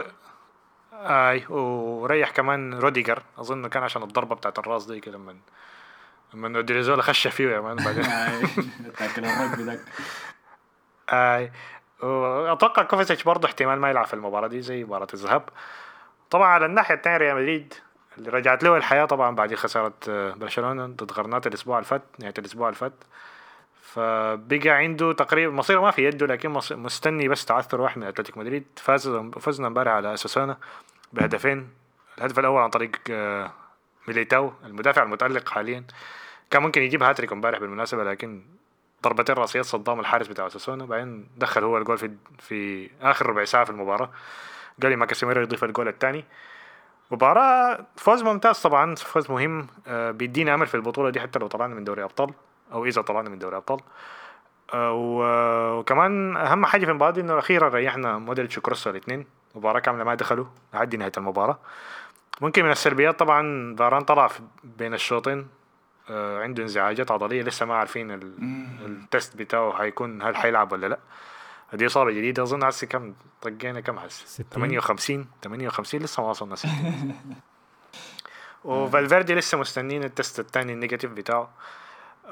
أي وريح كمان روديجر أظن كان عشان الضربة بتاعت الراس دي كده لما لما اودريزولا خش فيه يا مان بعدين. (laughs) الرجل ذاك. أي. أتوقع كوفيتش برضه احتمال ما يلعب في المباراة دي زي مباراة الذهاب. طبعا على الناحية الثانية ريال مدريد اللي رجعت له الحياة طبعا بعد خسارة آه، برشلونة ضد غرناطة الأسبوع الفات نهاية الأسبوع الفات فبقى عنده تقريبا مصيره ما في يده لكن مستني بس تعثر واحد من اتلتيك مدريد. فاز فزنا امبارح على اساسونا بهدفين. الهدف الأول عن طريق آه، ميليتاو المدافع المتألق حاليا. كان ممكن يجيب هاتريك امبارح بالمناسبة لكن ضربتين راسيات صداهم الحارس بتاع اساسونا بعدين دخل هو الجول في في آخر ربع ساعة في المباراة. قبل ما كاسيميرو يضيف الجول الثاني. مباراة فوز ممتاز طبعا فوز مهم. آه، بيدينا أمل في البطولة دي حتى لو طلعنا من دوري أبطال أو إذا طلعنا من دوري أبطال. آه، وكمان أهم حاجة في المباراة دي إنه أخيرا ريحنا مودريتش وكروس الاثنين. مباراة كاملة ما دخلوا لحد نهاية المباراة. ممكن من السلبيات طبعا فاران طلع بين الشوطين. عنده انزعاجات عضلية لسه ما عارفين ال test بتاعه هيكون هل حيلعب ولا لا. دي إصابة جديدة أظن هسه كم طقينا كم هسه؟ 58 58 لسه ما وصلنا 60 (laughs) وفالفيردي لسه مستنين ال test الثاني ال negative بتاعه.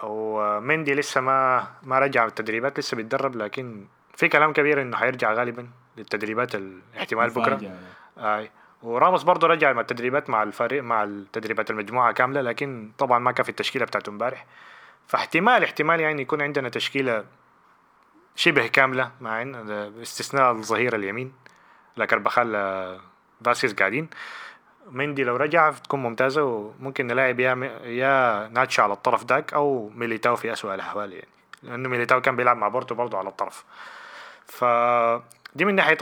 ومندي لسه ما ما رجع التدريبات لسه بيتدرب لكن في كلام كبير إنه حيرجع غالبا للتدريبات الاحتمال بكرة. أي. وراموس برضه رجع مع التدريبات مع الفريق مع التدريبات المجموعة كاملة لكن طبعا ما كان في التشكيلة بتاعته امبارح. فاحتمال احتمال يعني يكون عندنا تشكيلة شبه كاملة مع باستثناء الظهير اليمين لا كربخال فاسكيز قاعدين. مندي لو رجع تكون ممتازة وممكن نلاعب يا يا ناتشو على الطرف داك أو ميليتاو في اسوء الأحوال يعني. لأنه ميليتاو كان بيلعب مع بورتو برضه على الطرف. ف دي من ناحية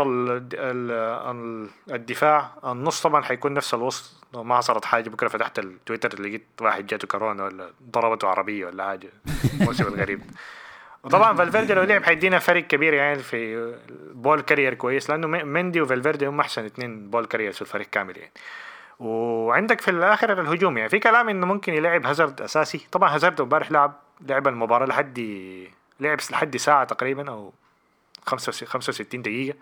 الدفاع. النص طبعا حيكون نفس الوسط. لو ما حصلت حاجة بكرة فتحت التويتر لقيت واحد جاته كورونا ولا ضربته عربية ولا حاجة. الموسم الغريب. وطبعا فالفيردي لو لعب حيدينا فرق كبير يعني في ball carrier كويس لأنه مندي وفالفيردي هم أحسن اثنين ball carrier في الفريق كامل يعني. وعندك في الآخر الهجوم يعني في كلام إنه ممكن يلعب هازارد أساسي. طبعا هازارد امبارح لعب لعب المباراة لحد لعب لحد ساعة تقريبا أو 65 دقيقة.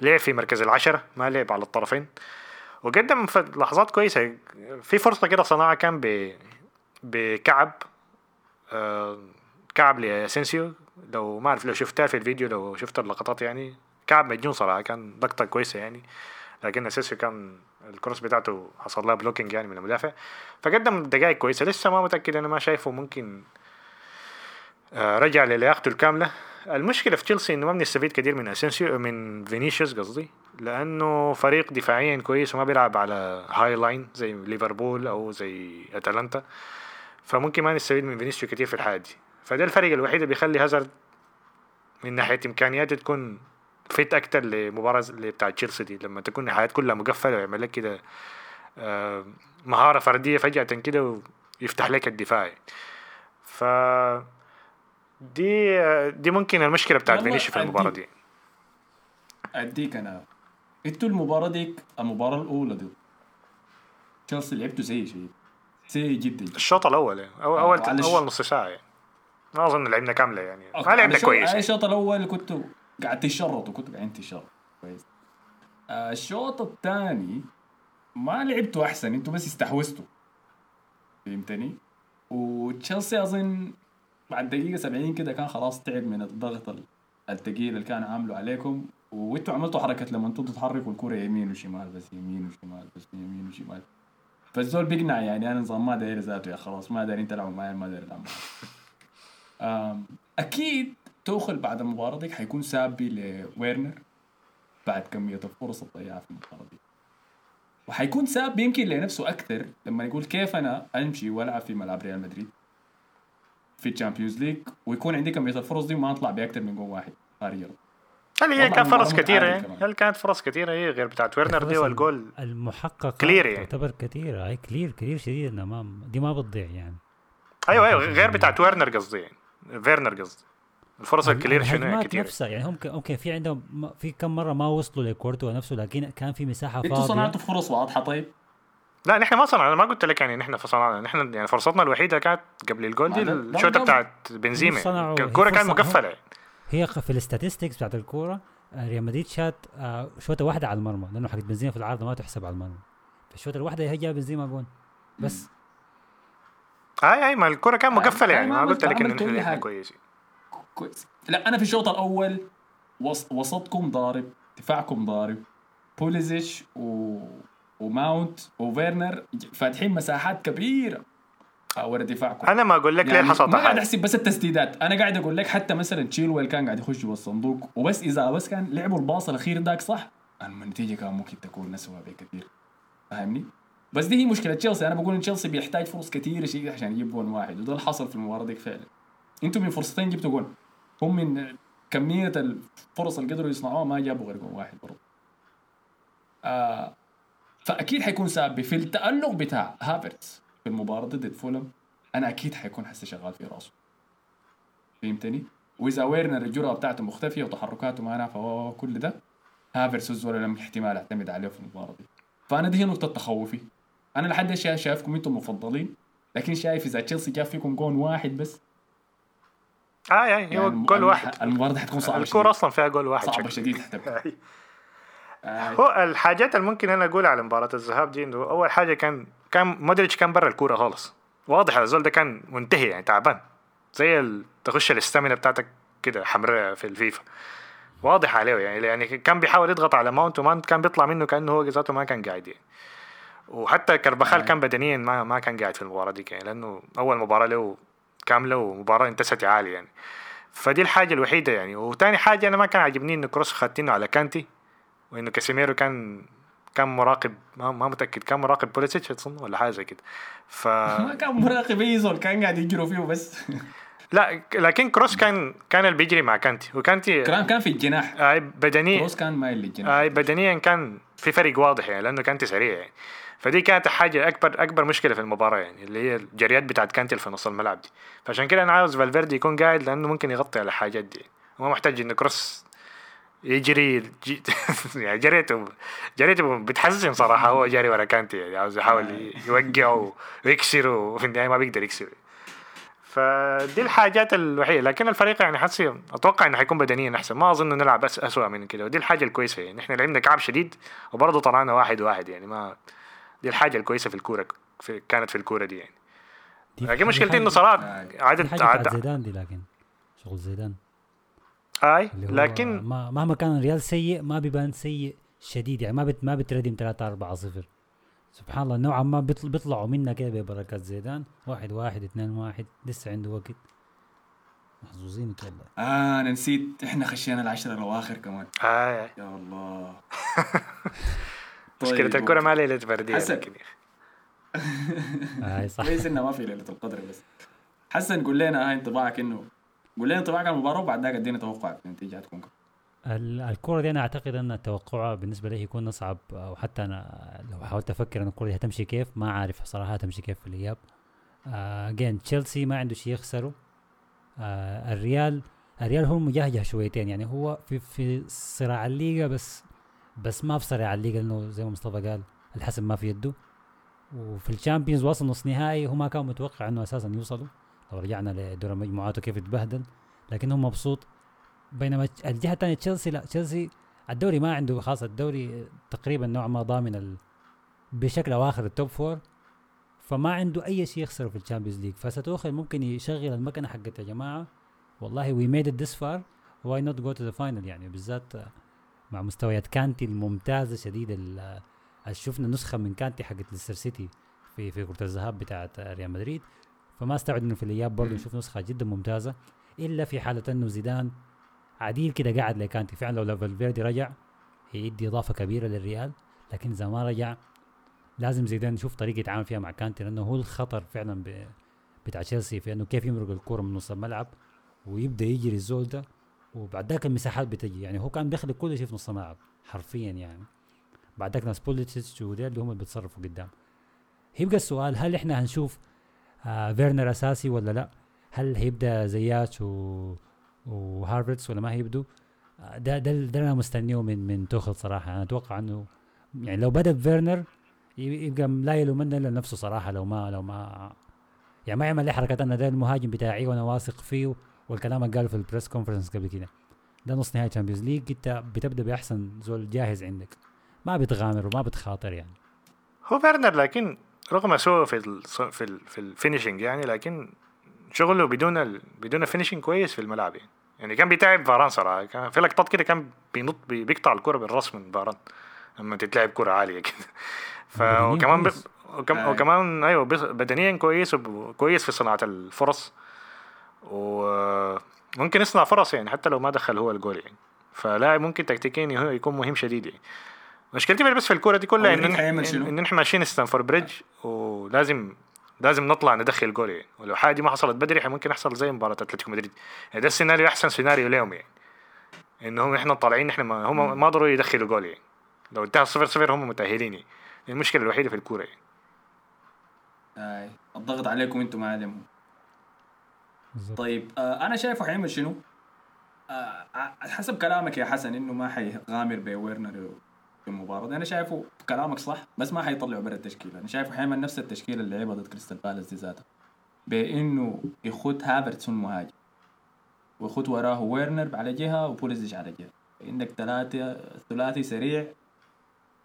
لعب في مركز العشرة ما لعب على الطرفين. وقدم لحظات كويسة. في فرصة كده صنعها كان ب بكعب آه كعب لاسنسيو لو ما أعرف لو شفتها في الفيديو لو شفت اللقطات يعني. كعب مجنون صراحة كان لقطة كويسة يعني. لكن اسنسيو كان ال cross بتاعته حصل لها blocking يعني من المدافع. فقدم دقائق كويسة. لسه ما متأكد أنا ما شايفه ممكن رجع للياقته الكاملة. المشكلة في تشيلسي إنه ما بنستفيد كثير من أسينسيو من فينيسيوس قصدي لأنه فريق دفاعيا كويس وما بيلعب على high line زي ليفربول أو زي أتلانتا. فممكن ما نستفيد من فينيسيوس كثير في الحاله دي. فده الفريق الوحيد اللي بيخلي هازارد من ناحية إمكانياته تكون fit أكتر لمباراة اللي بتاع تشيلسي دي. لما تكون الحياة كلها مقفلة ويعمل لك كده آه، مهارة فردية فجأة كده ويفتح لك الدفاع. ف دي دي ممكن المشكلة بتاعت فينيسيوس في المباراة دي. أديك أنا. إنتوا المباراة ديك المباراة الأولى دي تشيلسي لعبتوا زي شيء. سيء جدا. الشوط الأول يعني أو أول أول نص ساعة يعني. ما أظن لعبنا كاملة يعني. ما لعبنا كويس. يعني. الشوط الأول كنت قاعد تشرط وكنت قاعد تشرط كويس. آه الشوط الثاني ما لعبتوا أحسن إنتوا بس استحوذتوا. فهمتني؟ وتشيلسي أظن بعد دقيقة 70 كده كان خلاص تعب من الضغط الثقيل اللي كان عامله عليكم. وانتوا عملتوا حركة لما أنتوا تحركوا الكرة يمين وشمال بس يمين وشمال بس يمين وشمال. فالزول بيقنع يعني أنا نظام ما داير ذاته يا خلاص ما دايرين تلعبوا معي ما داير ألعب أكيد توخل بعد المباراة دي حيكون ساب لويرنر بعد كمية الفرص الضيعه في المباراة دي. وحيكون ساب يمكن لنفسه أكثر لما يقول كيف أنا أمشي وألعب في ملعب ريال مدريد. في ال Champions League ويكون عندي كمية الفرص دي وما أطلع باكثر من جول واحد خارج هل هي كان فرص كثيرة هل كانت فرص كثيرة هي غير بتاعت ويرنر دي والجول. المحقق clear يعني. تعتبر كثيرة هي clear clear شديد انها ما دي ما بتضيع يعني. أيوه أيوه غير بتاعت ويرنر قصدي يعني. فيرنر قصدي. الفرص ال clear شنو كثير نفسها يعني. هم أوكي في عندهم في كم مرة ما وصلوا لكورتوا نفسه لكن كان في مساحة فاضية. أنتوا صنعتوا فرص واضحة طيب؟ لا نحن ما صنعنا ما قلت لك يعني نحن صنعنا. نحن يعني فرصتنا الوحيدة كانت قبل الجول دي الشوطة بتاعت بنزيما. الكوره كانت مقفله هي في ال statistics بتاعت الكورة آه، ريال مدريد شات آه، شوطة واحدة على المرمى لأنه حقت بنزيما في العارضه ما تحسب على المرمى. فالشوطه الواحدة هي جاب بنزيما جون. بس. أي أي ما الكورة كانت مقفله يعني ما قلت لك إن إحنا كويسين. كويس. لا أنا في الشوط الأول وسطكم ضارب دفاعكم ضارب. بوليسيتش و وماونت وفيرنر فاتحين مساحات كبيرة. ورا دفاعكم. أنا ما أقول لك يعني ليه حصل ما قاعد أحسب بس التسديدات. أنا قاعد أقول لك حتى مثلا تشيلويل كان قاعد يخش جوا الصندوق وبس إذا بس كان لعبوا الباص الأخير ذاك صح؟ النتيجة كان ممكن تكون اسوء بكثير. فاهمني؟ بس دي هي مشكلة تشيلسي. أنا بقول إن تشيلسي بيحتاج فرص كثيرة شيء عشان يجيب جول واحد. وده اللي حصل في المباراة ديك فعلا. أنتم من فرصتين جبتوا جول هم من كمية الفرص اللي قدروا يصنعوها ما جابوا غير جول واحد برضه. آه فأكيد حيكون سبب في التألق بتاع هافرتس. في المباراة ضد فولهام أنا أكيد حيكون حسي شغال في راسه. فهمتني؟ وإذا ويرنر الجرأة بتاعته مختفية وتحركاته ما نافعه كل ده هافرتس الزول لم احتمال أعتمد عليه في المباراة دي. فأنا دي هي نقطة تخوفي. أنا لحد الشيء شايفكم أنتم مفضلين لكن شايف إذا تشيلسي جاب فيكم جون واحد بس. آه يعني هو يعني جول واحد. المباراة دي حتكون صعبة الكورة أصلا فيها جول واحد صعبة شديد (laughs) آه. هو الحاجات اللي ممكن أنا أقولها على مباراة الذهاب دي إنه أول حاجة كان كان مودريتش كان برا الكورة خالص. واضح الزول ده كان منتهي يعني تعبان. زي تخش ال stamina بتاعتك كده حمراء في الفيفا. واضح عليه يعني يعني كان بيحاول يضغط على ماونت وماونت كان بيطلع منه كأنه هو ذاته ما كان قاعد يعني. وحتى كربخال آه. كان بدنيا ما ما كان قاعد في المباراة دي يعني لأنه أول مباراة له كاملة ومباراة intensity عالي يعني. فدي الحاجة الوحيدة يعني. وتاني حاجة أنا ما كان عاجبني إنه كروس خاتينه على كانتي. وانه كاسيميرو كان كان مراقب ما, ما متأكد كان مراقب بوليسيتش أظن ولا حاجة زي كده. ف (laughs) ما كان مراقب أي زول كان قاعد يجروا فيه بس (laughs) لا لكن كروس كان كان اللي بيجري مع كانتي. وكانتي كان كان في الجناح. أي بدنيا كروس كان مايل للجناح. أي بدنيا كان في فرق واضح يعني لأنه كانتي سريع يعني. فدي كانت حاجة اكبر أكبر مشكلة في المباراة يعني اللي هي الجريات بتاعت كانتي في نص الملعب دي. فعشان كده أنا عاوز فالفيردي يكون قاعد لأنه ممكن يغطي على الحاجات دي وما محتاج انه كروس يجري (laughs) يعني جريته جريته بتحزن صراحة هو جاري ورا كانتي يعني عاوز يحاول يوقعه ويكسره وفي (laughs) النهايه ما بيقدر يكسره فدي الحاجات الوحيدة لكن الفريق يعني حسي أتوقع إنه حيكون بدنيا أحسن. ما أظن نلعب بس اسوء من كده. ودي الحاجة الكويسة يعني إحنا لعبنا كعب شديد وبرضه طلعنا واحد واحد يعني ما دي الحاجة الكويسة في الكورة في كانت في الكورة دي يعني. لكن مشكلتي إنه صراحة عدد عدد زيدان دي لكن شغل زيدان. آي لكن مهما كان الريال سيء ما بيبان سيء شديد. يعني ما بت ما بتردم 3 4 0 سبحان الله نوعا ما بيطلعوا منا كده ببركات زيدان؟ واحد واحد اثنين واحد لسه عنده وقت. محظوظين والله آه أنا نسيت. إحنا خشينا العشرة الأواخر كمان. آه. يا الله. (laughs) طيب. مشكلة الكرة ما ليلة بردية حسن. آه صح. كويس انها ما في ليلة القدر بس. حسن قول لنا هاي انطباعك إنه قول لنا انطباعك عن المباراة وبعد ذاك ادينا توقعك النتيجه حتكون الكرة دي أنا أعتقد أن توقعها بالنسبة لي يكون أصعب وحتى أنا لو حاولت أفكر أن الكرة دي هتمشي كيف ما عارف صراحة هتمشي كيف في الإياب. أجين uh, تشيلسي ما عنده شيء يخسره. uh, الريال الريال هو مجهجه شويتين يعني هو في في صراع الليغا بس بس ما في صراع الليغا لأنه زي ما مصطفى قال الحسم ما في يده. وفي ال Champions وصل نص نهائي هو ما كان متوقع إنه أساسا يوصلوا. لو رجعنا لدور المجموعات وكيف اتبهدل لكن هو مبسوط. بينما الجهة الثانية تشيلسي لا تشيلسي الدوري ما عنده خاص الدوري تقريبا نوعا ما ضامن ال... بشكل أو آخر ال top four فما عنده أي شيء يخسره في ال Champions League فتوخل ممكن يشغل المكنة حقت يا جماعة. والله we made it this far why not go to the final يعني بالذات مع مستويات كانتي الممتازة شديد شفنا نسخة من كانتي حقت ليستر سيتي في في كرة الذهاب بتاعت ريال مدريد. فما استبعد إنه في الإياب برضه. نشوف نسخة جدا ممتازة إلا في حالة إنه زيدان عديل كده قاعد لكانتي. فعلا لو فالفيردي رجع هيدي إضافة كبيرة للريال لكن إذا ما رجع لازم زيدان يشوف طريقة يتعامل فيها مع كانتي لأنه هو الخطر فعلا ب... بتاع تشيلسي في إنه كيف يمرق الكوره من نص الملعب ويبدأ يجري الزول ده. وبعد ذاك المساحات بتجي يعني هو كان بيخلق كل شيء في نص الملعب حرفيا يعني. بعد ذاك ناس بوليسيتش وديل اللي هم اللي بيتصرفوا قدام. يبقى السؤال هل إحنا هنشوف آه فيرنر أساسي ولا لا؟ هل هيبدأ زيات و وهافرتز ولا ما هيبدوا آه، ده ده ده أنا مستنيه من من توخل صراحة. أنا أتوقع إنه يعني لو بدأ بفيرنر يبقى لا يلومن إلا نفسه صراحة لو ما لو ما يعني ما يعمل لي حركه أنا ده المهاجم بتاعي وأنا واثق فيه والكلام اللي قاله في ال press conference قبل كده. ده نص نهائي Champions League أنت بتبدأ بأحسن زول جاهز عندك. ما بتغامر وما بتخاطر يعني. هو فيرنر لكن رغم سوء في ال في ال في ال finishing يعني لكن شغله بدون ال بدون finishing كويس في الملعب يعني. يعني كان بيتعب فاران صراحة. كان في لقطات كده كان بينط بي- بيقطع الكرة بالراس من فاران لما تتلعب كرة عالية كده. ف وكمان كويس. بي- وكم آه. وكمان أيوه بدنيا كويس وكويس في صناعة الفرص. وممكن يصنع فرص يعني حتى لو ما دخل هو الجول يعني. فلاعب ممكن تكتيكيا يكون مهم شديد يعني. مشكلتي بس في الكورة دي كلها إن؟ إن إحنا ماشيين ستامفورد بريدج ولازم لازم نطلع ندخل جول يعني. ولو حاجة دي ما حصلت بدري ممكن يحصل زي مباراة أتلتيكو مدريد. يعني ده السيناريو أحسن سيناريو لهم يعني. إنهم إحنا طالعين إحنا ما هم ما ضروري يدخلوا جول يعني. لو انتهى صفر صفر هم متأهلين يعني. المشكلة الوحيدة في الكورة يعني. الضغط عليكم أنتم معلم. بالظبط طيب آه أنا شايفه حيعمل شنو؟ آه حسب كلامك يا حسن إنه ما حيغامر بفيرنر المباراه دي أنا شايفه كلامك صح بس ما حيطلعه برا التشكيلة. أنا شايفه حيعمل نفس التشكيلة اللي لعبها ضد كريستال بالاس دي ذاتها بإنه يخت هافرتز مهاجم ويخت وراه فيرنر على جهة وبوليسيتش على جهة. عندك ثلاثة ثلاثي سريع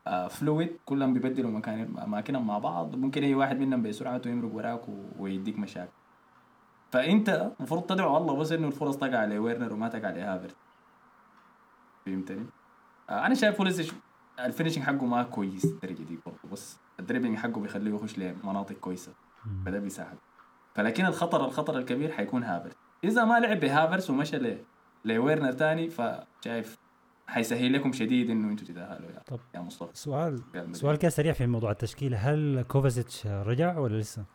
آه fluid كلهم بيبدلوا مكان أماكنهم مع بعض. ممكن أي واحد منهم بسرعته يمرق وراك ويديك مشاكل. فأنت المفروض تدعو الله بس إنه الفرص تقع لفيرنر وما تقع لهافرتز فهمتني؟ آه أنا شايف بوليسيتش ال finishing حقه ما كويس الدرجة دي برضه بس ال dribbling حقه بيخليه يخش لمناطق كويسة. فده بيساعد فلكن الخطر الخطر الكبير حيكون هافرتز إذا ما لعب بهافرتز ومشى ل لفيرنر تاني فشايف حيسهل لكم شديد إنه أنتوا تتأهلوا يا طب. يا مصطفى سؤال سؤال كده سريع في موضوع التشكيله هل كوفازيتش رجع ولا لسه؟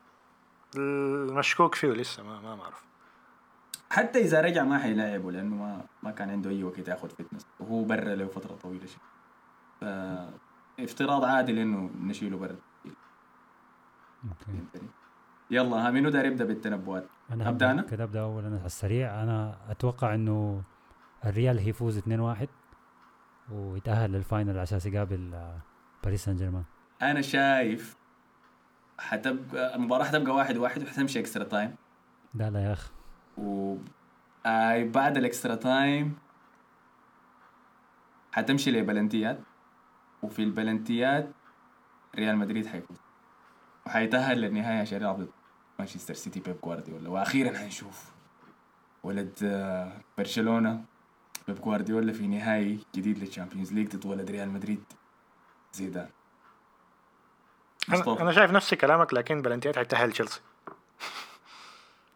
المشكوك فيه لسه ما ما بعرف حتى إذا رجع ما حيلاعبه لأنه ما ما كان عنده أي وقت ياخذ fitness وهو برا له فتره طويلة شيء افتراض عادل إنه نشيله برا okay. يلا ها منو داير يبدأ بالتنبؤات. أنا أبدأ أنا؟ كده أبدأ أول أنا على السريع. أنا أتوقع إنه الريال هيفوز 2-1 ويتأهل لل final عشان يقابل آه، باريس سان جيرمان. أنا شايف حتبقى المباراة حتبقى واحد واحد وحتمشي extra time لا لا يا أخي. و آي بعد ال extra time حتمشي لبلنتيات وفي البلنتيات ريال مدريد حيفوز. وحيتأهل للنهاية عشان يلعب ضد مانشستر سيتي بيب جوارديولا. وأخيرا حنشوف ولد آه، برشلونة بيب جوارديولا في نهائي جديد لل Champions League ضد ولد ريال مدريد. زيدان. مصطفى. أنا شايف نفس كلامك لكن بلنتيات حيتأهل تشيلسي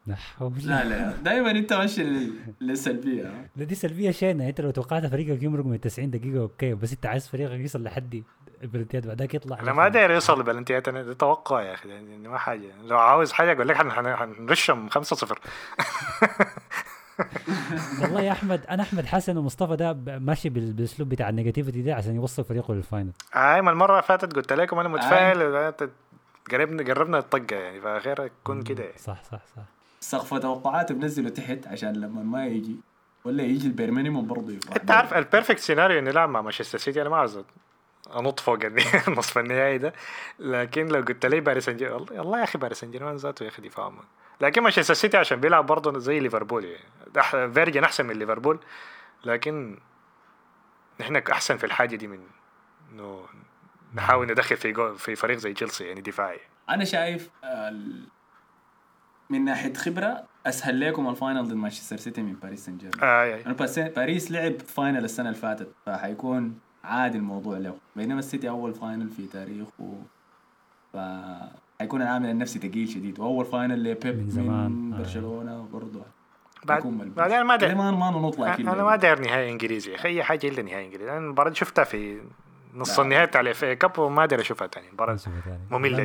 لا لا لا. دائما أنت ماشي لل- للسلبية ها؟ لا دي سلبية شينة. أنت لو توقعت فريقك يمرق من 90 دقيقة okay. بس أنت عايز فريقك يوصل لحد البلنتيات بعدك يطلع. أنا ما داير يوصل لبلنتيات أنا ده توقع يا أخي يعني ما حاجة. لو عاوز حاجة أقول لك حن- حن- حنرشم 5 0 والله يا أحمد أنا أحمد حسن ومصطفى ده ماشي بال- بالأسلوب بتاع ال negativity ده عشان يوصل فريقه لل final. أي ما المرة اللي فاتت قلت لكم أنا متفائل. قربنا قربنا الطقة يعني فخير يكون كده يعني. صح صح صح. سقف توقعات بنزله تحت عشان لما ما يجي ولا يجي البير مينيموم برضه انت عارف البيرفكت سيناريو إنه يلعب مع مانشستر سيتي أنا ما عاوز أنط فوق النصف (laughs) النهائي ده. لكن لو قلت لي باريس سان جيرمان والله يا أخي باريس سان جيرمان ذاته يا أخي دفاع. لكن مانشستر سيتي عشان بيلعب برضه زي ليفربول. يعني فيرجن أحسن من ليفربول. لكن نحن أحسن في الحاجة دي من إنه نحاول ندخل في جو في فريق زي تشيلسي يعني دفاعي. أنا شايف ال- من ناحية خبرة أسهل لكم ال final ضد مانشستر سيتي من باريس سان جيرمان آه آه. باريس لعب final السنة اللي فاتت فحيكون عادي الموضوع له بينما السيتي أول final في تاريخه ف حيكون العامل النفسي ثقيل شديد وأول final لبيب من من, زمان. من آه. برشلونة برضه بعد. بعدين ما داير ما ما نطلع كده أنا ما داير نهائي إنجليزي يا أخي أي حاجة إلا نهائي إنجليزي أنا المباراة شفتها في نص. النهائي بتاع ال FA Cup وما داير أشوفها تاني مباراة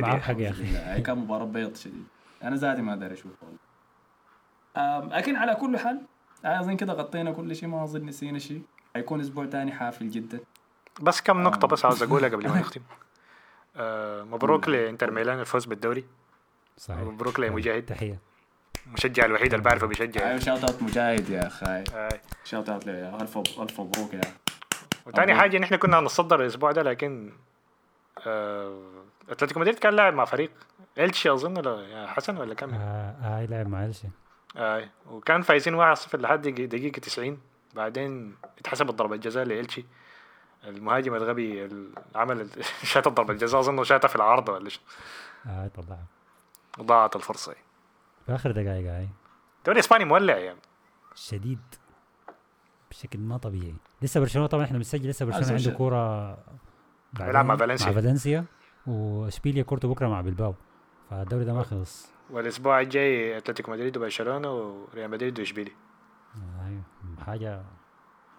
لا، دي. حق يا أخي كان مباراة بيض شديد أنا ذاتي ما داير أشوف والله. لكن على كل حال أظن كده غطينا كل شيء ما أظن نسينا شيء. حيكون أسبوع تاني حافل جدا. بس كم نقطة. بس عاوز أقولها قبل ما (laughs) نختم. آه مبروك لإنتر ميلان الفوز بالدوري. صحيح. مبروك لمجاهد. تحية. المشجع الوحيد اللي بعرفه بيشجع. أيوه shout out مجاهد يا أخي. shout out ألف ألف مبروك يا. وتاني أبو. حاجة نحن كنا هنتصدر الأسبوع ده لكن آه أتلتيكو مدريد كان لاعب مع فريق إلتشي أظن ولا يا حسن ولا كم آه آه لعب مع الشي آه وكان فايزين 1-0 لحد دقي- دقيقة 90 بعدين اتحسبت ضربة جزاء لإلشي المهاجم الغبي اللي عمل (laughs) شات ضربة الجزاء أظنه شاتها في العارضة ولا شو. آه طلعها ضاعت الفرصة. في آخر دقائق هاي الدوري الإسباني مولع يعني. شديد. بشكل ما طبيعي. لسه برشلونة طبعا إحنا بنسجل لسه برشلونة عنده. كورة بيلعب مع فالنسيا. مع فالنسيا. واشبيليا كورته بكرة مع بلباو. فالدوري ده ما خلص. والأسبوع الجاي أتلتيكو مدريد وبرشلونة وريال مدريد وإشبيلي آه، أيوة. حاجة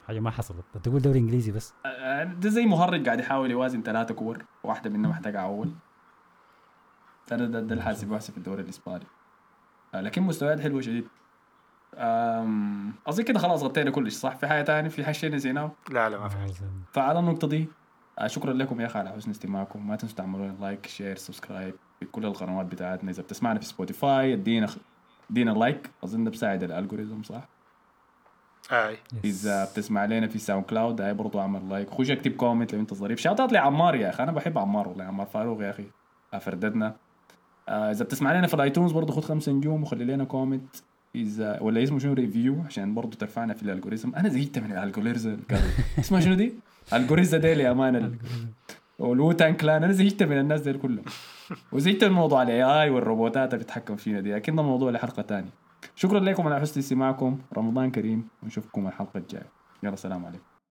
حاجة ما حصلت. تقول دوري إنجليزي بس. آه، ده زي مهرج قاعد يحاول يوازن ثلاثة كور. واحدة منها محتاجة أول. ترى ده, ده الحاسب واحسب في الدوري الإسباني. آه، لكن مستويات حلوة شديد. أم، أظن كده خلاص غطينا كل شيء صح؟ في حاجة تاني في حاجة شيء نسيناه؟ لا لا ما في آه، فعلى النقطة دي آه، شكرا لكم يا أخي على حسن استماعكم. ما تنسوا تعملوا like share subscribe في كل القنوات بتاعتنا. إذا بتسمعنا في Spotify ادينا ادينا like أظن ده بساعد ال algorithm صح؟ yes. إذا بتسمع لنا في SoundCloud هاي برضو اعمل like خش اكتب comment لو أنت ظريف. shout out لعمار يا أخي. أنا بحب عمار والله. عمار فاروق يا أخي. فرددنا آه إذا بتسمع لنا في الايتونز برضو خد خمسة نجوم وخلي لنا كومنت إذا ولا اسمه شنو؟ ريفيو عشان برضو ترفعنا في الالجوريزم أنا زهقت من الالجوريزم (laughs) اسمها شنو دي؟ الجوريزا دي لامانه والوتان كلان. أنا زهقت من الناس دي كلهم. وزهقت من موضوع الاي اي والروبوتات اللي بتتحكم فينا دي. لكن ده موضوع لحلقة تانية. شكرا لكم على حسن استماعكم. رمضان كريم. ونشوفكم الحلقة الجاية. يلا سلام عليكم.